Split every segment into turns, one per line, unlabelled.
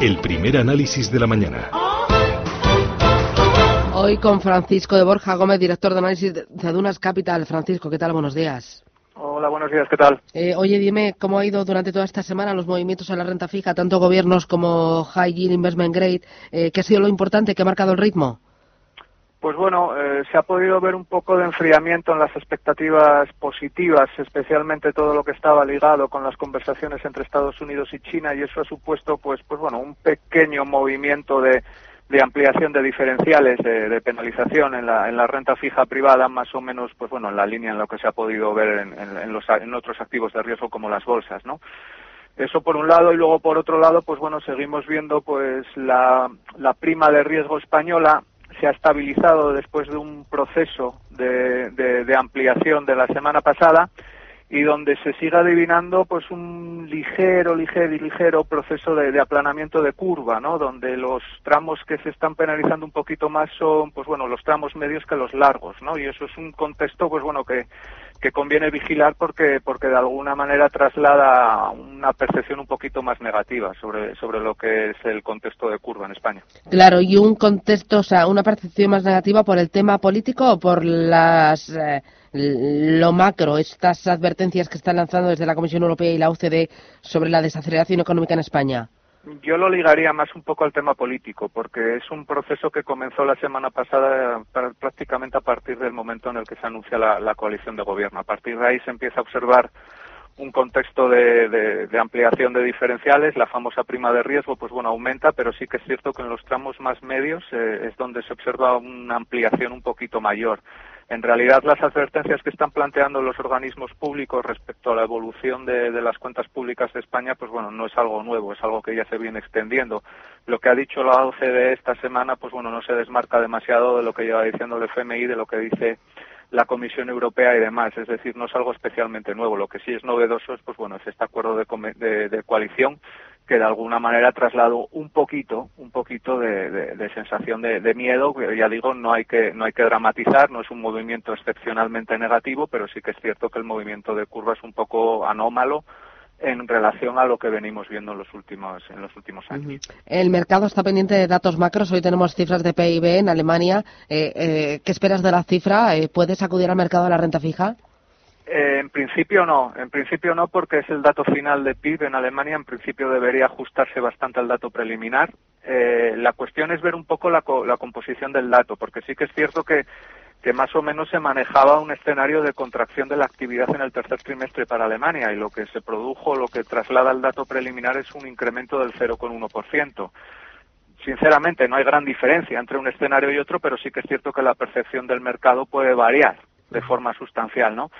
el primer análisis de la mañana.
Hoy con Francisco de Borja Gómez, director de análisis de Dunas Capital. Francisco, ¿qué tal? Buenos días.
Hola, buenos días, ¿qué tal?
Eh, oye, dime cómo ha ido durante toda esta semana los movimientos a la renta fija, tanto gobiernos como High Yield Investment Grade. Eh, ¿Qué ha sido lo importante que ha marcado el ritmo?
Pues bueno, eh, se ha podido ver un poco de enfriamiento en las expectativas positivas, especialmente todo lo que estaba ligado con las conversaciones entre Estados Unidos y China, y eso ha supuesto, pues, pues bueno, un pequeño movimiento de, de ampliación de diferenciales de, penalización en la, en la renta fija privada, más o menos, pues bueno, en la línea en lo que se ha podido ver en, los, en otros activos de riesgo como las bolsas, ¿no? Eso por un lado y luego por otro lado, pues bueno, seguimos viendo pues la, la prima de riesgo española se ha estabilizado después de un proceso de, de, ampliación de la semana pasada y donde se sigue adivinando pues un ligero, ligero y ligero proceso de, de, aplanamiento de curva, ¿no? Donde los tramos que se están penalizando un poquito más son, pues bueno, los tramos medios que los largos, ¿no? Y eso es un contexto, pues bueno, que que conviene vigilar porque porque de alguna manera traslada una percepción un poquito más negativa sobre sobre lo que es el contexto de curva en España.
Claro, y un contexto, o sea, una percepción más negativa por el tema político o por las eh, lo macro, estas advertencias que están lanzando desde la Comisión Europea y la OCDE sobre la desaceleración económica en España.
Yo lo ligaría más un poco al tema político, porque es un proceso que comenzó la semana pasada prácticamente a partir del momento en el que se anuncia la, coalición de gobierno. A partir de ahí se empieza a observar un contexto de, ampliación de diferenciales, la famosa prima de riesgo, pues bueno, aumenta, pero sí que es cierto que en los tramos más medios eh, es donde se observa una ampliación un poquito mayor. En realidad, las advertencias que están planteando los organismos públicos respecto a la evolución de, las cuentas públicas de España, pues bueno, no es algo nuevo, es algo que ya se viene extendiendo. Lo que ha dicho la OCDE esta semana, pues bueno, no se desmarca demasiado de lo que lleva diciendo el FMI, de lo que dice la Comisión Europea y demás. Es decir, no es algo especialmente nuevo. Lo que sí es novedoso es, pues bueno, es este acuerdo de coalición que de alguna manera trasladó un poquito, un poquito de, sensación de, miedo. Ya digo, no hay que no hay que dramatizar, no es un movimiento excepcionalmente negativo, pero sí que es cierto que el movimiento de curva es un poco anómalo en relación a lo que venimos viendo en los últimos en los últimos años.
El mercado está pendiente de datos macros. Hoy tenemos cifras de PIB en Alemania. Eh, eh, ¿Qué esperas de la cifra? Eh, ¿Puedes acudir al mercado de la renta fija?
Eh, en principio no, en principio no porque es el dato final de PIB en Alemania, en principio debería ajustarse bastante al dato preliminar. Eh, la cuestión es ver un poco la, composición del dato, porque sí que es cierto que, que más o menos se manejaba un escenario de contracción de la actividad en el tercer trimestre para Alemania y lo que se produjo, lo que traslada el dato preliminar es un incremento del 0,1% sinceramente no hay gran diferencia entre un escenario y otro, pero sí que es cierto que la percepción del mercado puede variar de forma sustancial, ¿no?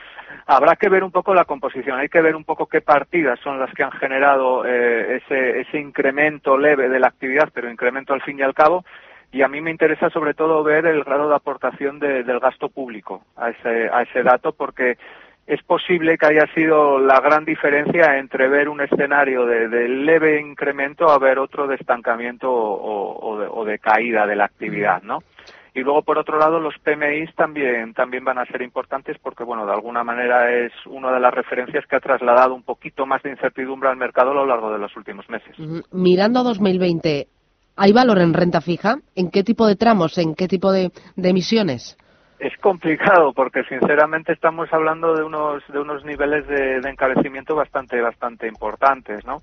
Habrá que ver un poco la composición, hay que ver un poco qué partidas son las que han generado eh, ese, ese incremento leve de la actividad, pero incremento al fin y al cabo, y a mí me interesa sobre todo ver el grado de aportación del gasto público a ese, a ese dato, porque es posible que haya sido la gran diferencia entre ver un escenario de, leve incremento a ver otro de estancamiento o, de, de, caída de la actividad, ¿no? Y luego, por otro lado, los PMIs también, también van a ser importantes porque, bueno, de alguna manera es una de las referencias que ha trasladado un poquito más de incertidumbre al mercado a lo largo de los últimos meses.
Mirando a 2020, ¿hay valor en renta fija? ¿En qué tipo de tramos? ¿En qué tipo de, emisiones?
Es complicado porque sinceramente estamos hablando de unos de unos niveles de, de encarecimiento bastante bastante importantes, ¿no?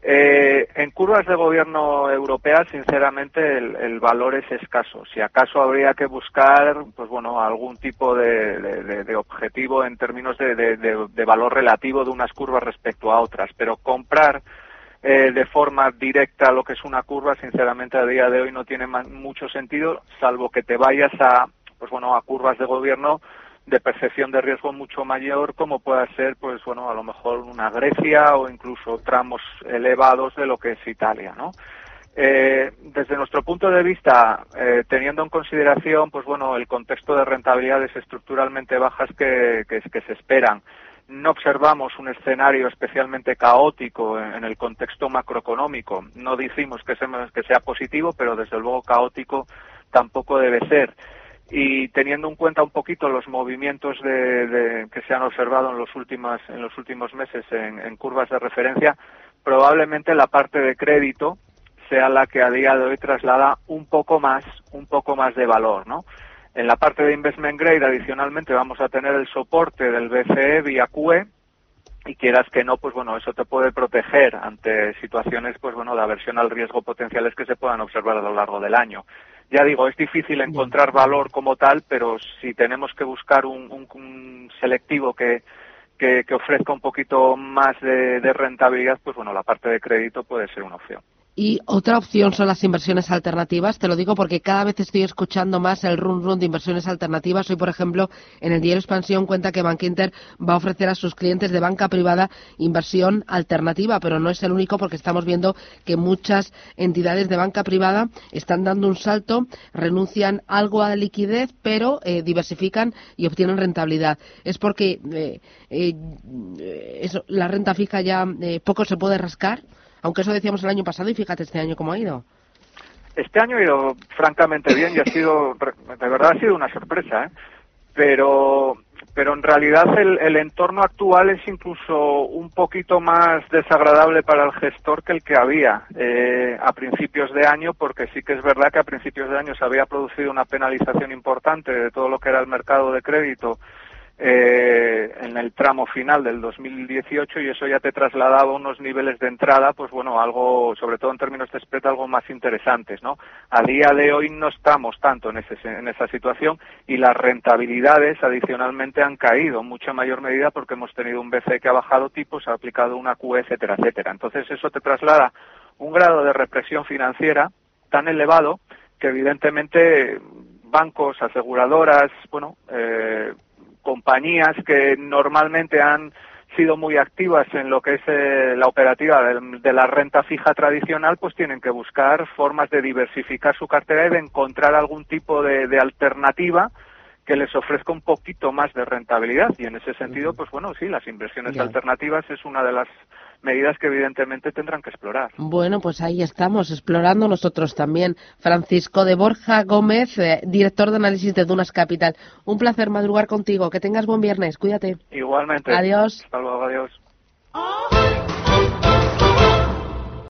Eh, en curvas de gobierno europea, sinceramente, el, valor es escaso. Si acaso habría que buscar, pues bueno, algún tipo de, objetivo en términos de, valor relativo de unas curvas respecto a otras, pero comprar eh, de forma directa lo que es una curva, sinceramente, a día de hoy no tiene mucho sentido, salvo que te vayas a, pues bueno, a curvas de gobierno de percepción de riesgo mucho mayor como pueda ser pues bueno a lo mejor una Grecia o incluso tramos elevados de lo que es Italia no eh, desde nuestro punto de vista eh, teniendo en consideración pues bueno el contexto de rentabilidades estructuralmente bajas que, se esperan no observamos un escenario especialmente caótico en, el contexto macroeconómico. No decimos que sea positivo pero desde luego caótico tampoco debe ser y teniendo en cuenta un poquito los movimientos de, que se han observado en los últimos en los últimos meses en, curvas de referencia probablemente la parte de crédito sea la que a día de hoy traslada un poco más, un poco más de valor, ¿no? En la parte de investment grade, adicionalmente, vamos a tener el soporte del BCE vía QE, y quieras que no, pues bueno, eso te puede proteger ante situaciones, pues bueno, de aversión al riesgo potenciales que se puedan observar a lo largo del año. Ya digo, es difícil encontrar valor como tal, pero si tenemos que buscar un, un, selectivo que, que, que, ofrezca un poquito más de, de rentabilidad, pues bueno, la parte de crédito puede ser una opción.
Y otra opción son las inversiones alternativas. Te lo digo porque cada vez estoy escuchando más el run run de inversiones alternativas. Hoy, por ejemplo, en el diario Expansión cuenta que Bank Inter va a ofrecer a sus clientes de banca privada inversión alternativa, pero no es el único porque estamos viendo que muchas entidades de banca privada están dando un salto, renuncian algo a la liquidez, pero eh, diversifican y obtienen rentabilidad. Es porque eh, eh, la renta fija ya eh, poco se puede rascar. Aunque eso decíamos el año pasado y fíjate este año cómo ha ido.
Este año ha ido francamente bien y ha sido, de verdad ha sido una sorpresa, ¿eh? pero, pero en realidad el, el, entorno actual es incluso un poquito más desagradable para el gestor que el que había eh, a principios de año, porque sí que es verdad que a principios de año se había producido una penalización importante de todo lo que era el mercado de crédito eh, en el tramo final del 2018 y eso ya te trasladaba unos niveles de entrada, pues bueno, algo, sobre todo en términos de spread, algo más interesantes, ¿no? A día de hoy no estamos tanto en, ese, en esa situación y las rentabilidades adicionalmente han caído en mucha mayor medida porque hemos tenido un BCE que ha bajado tipos, ha aplicado una QE, etcétera, etcétera. Entonces eso te traslada un grado de represión financiera tan elevado que evidentemente bancos, aseguradoras, bueno, eh, compañías que normalmente han sido muy activas en lo que es eh, la operativa de, de, la renta fija tradicional, pues tienen que buscar formas de diversificar su cartera y de encontrar algún tipo de, de alternativa que les ofrezca un poquito más de rentabilidad. Y en ese sentido, pues bueno, sí, las inversiones yeah. alternativas es una de las medidas que evidentemente tendrán que explorar.
Bueno, pues ahí estamos, explorando nosotros también. Francisco de Borja Gómez, eh, director de análisis de Dunas Capital. Un placer madrugar contigo. Que tengas buen viernes. Cuídate.
Igualmente.
Adiós.
Hasta luego, adiós.